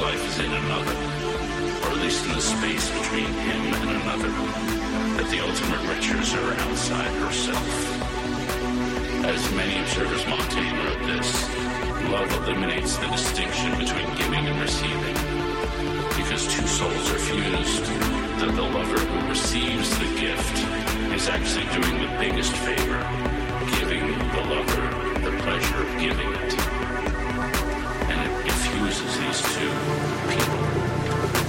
life is in another, or at least in the space between him and another, that the ultimate riches are outside herself. As many observers Montaigne wrote this, love eliminates the distinction between giving and receiving, because two souls are fused, that the lover who receives the gift is actually doing the biggest favor, giving the lover the pleasure of giving it is to people.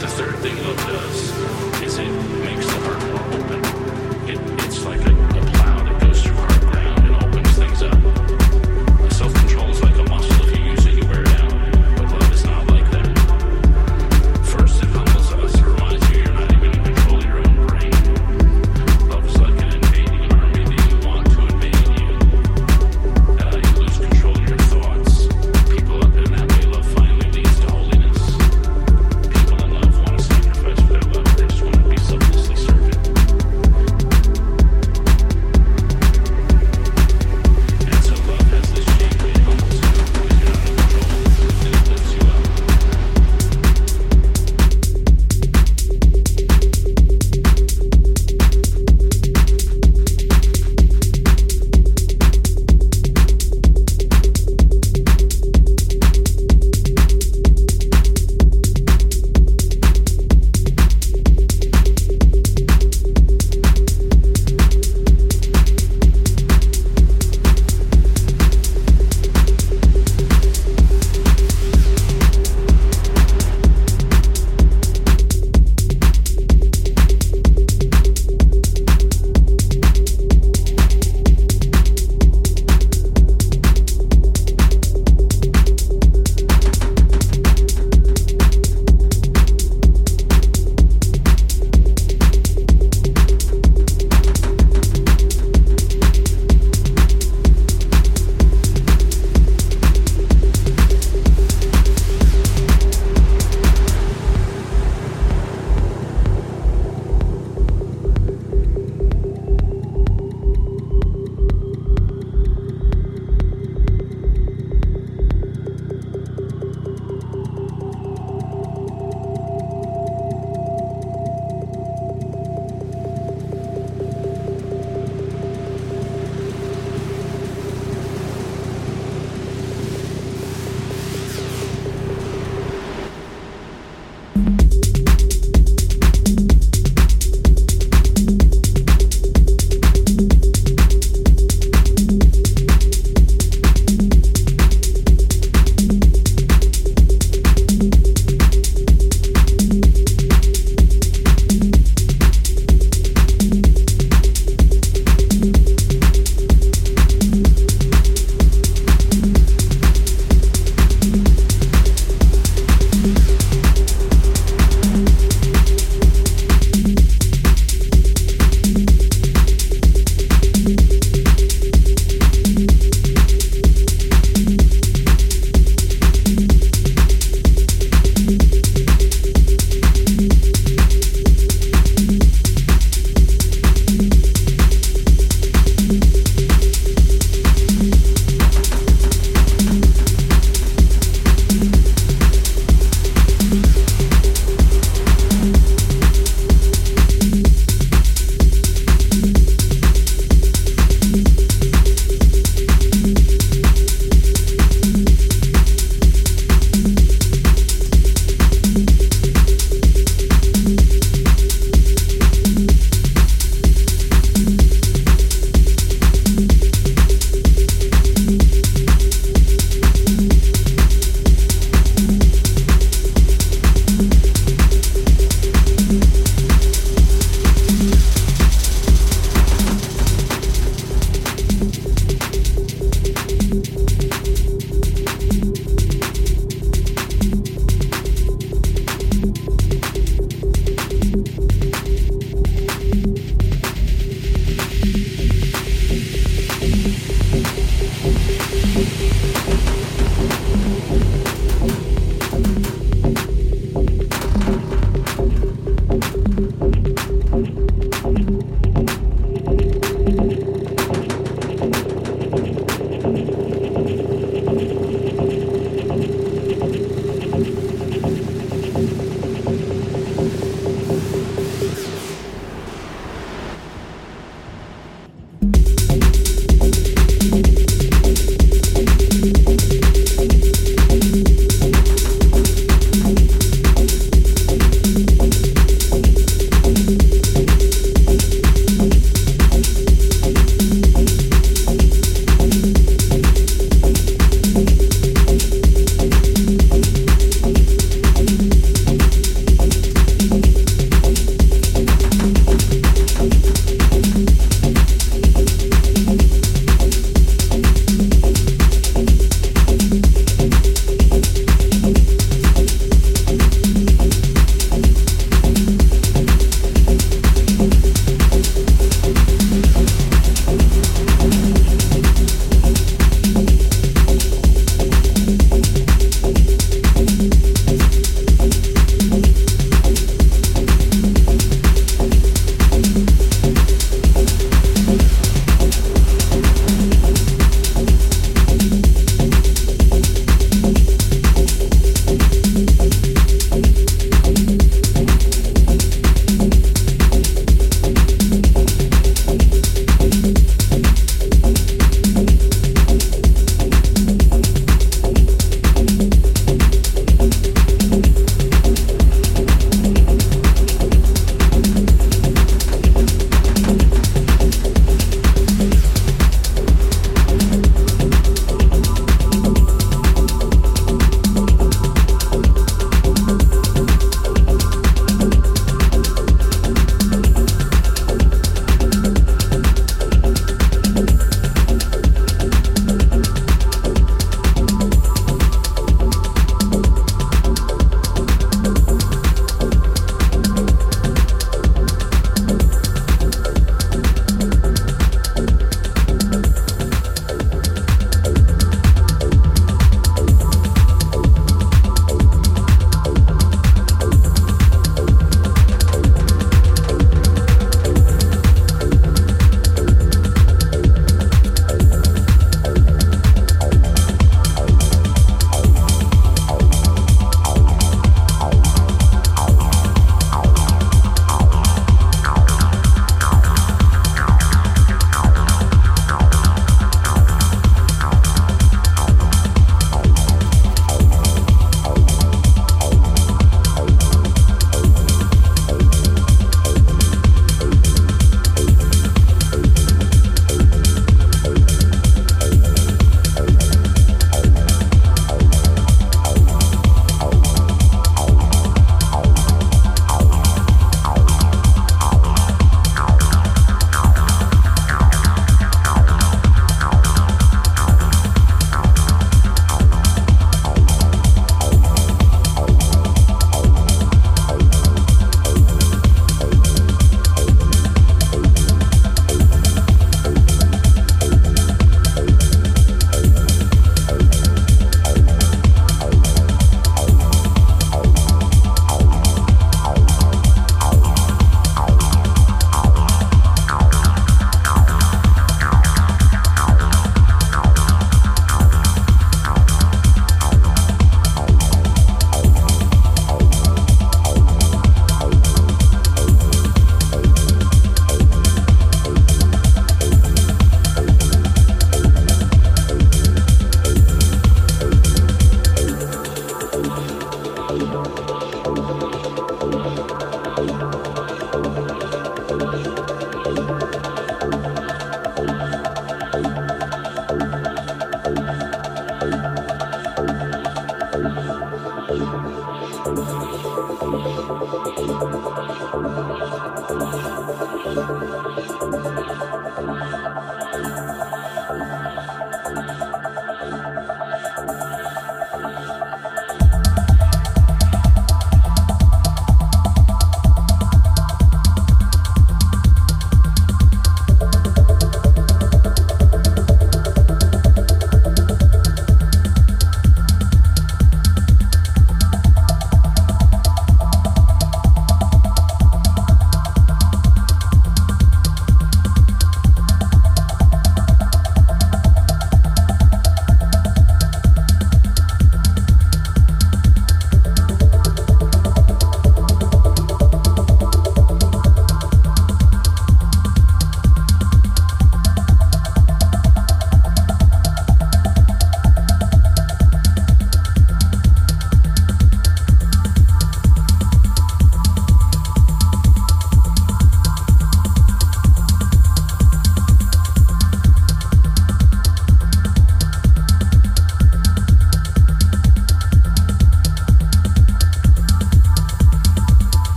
The third thing love does is it makes the heart more open.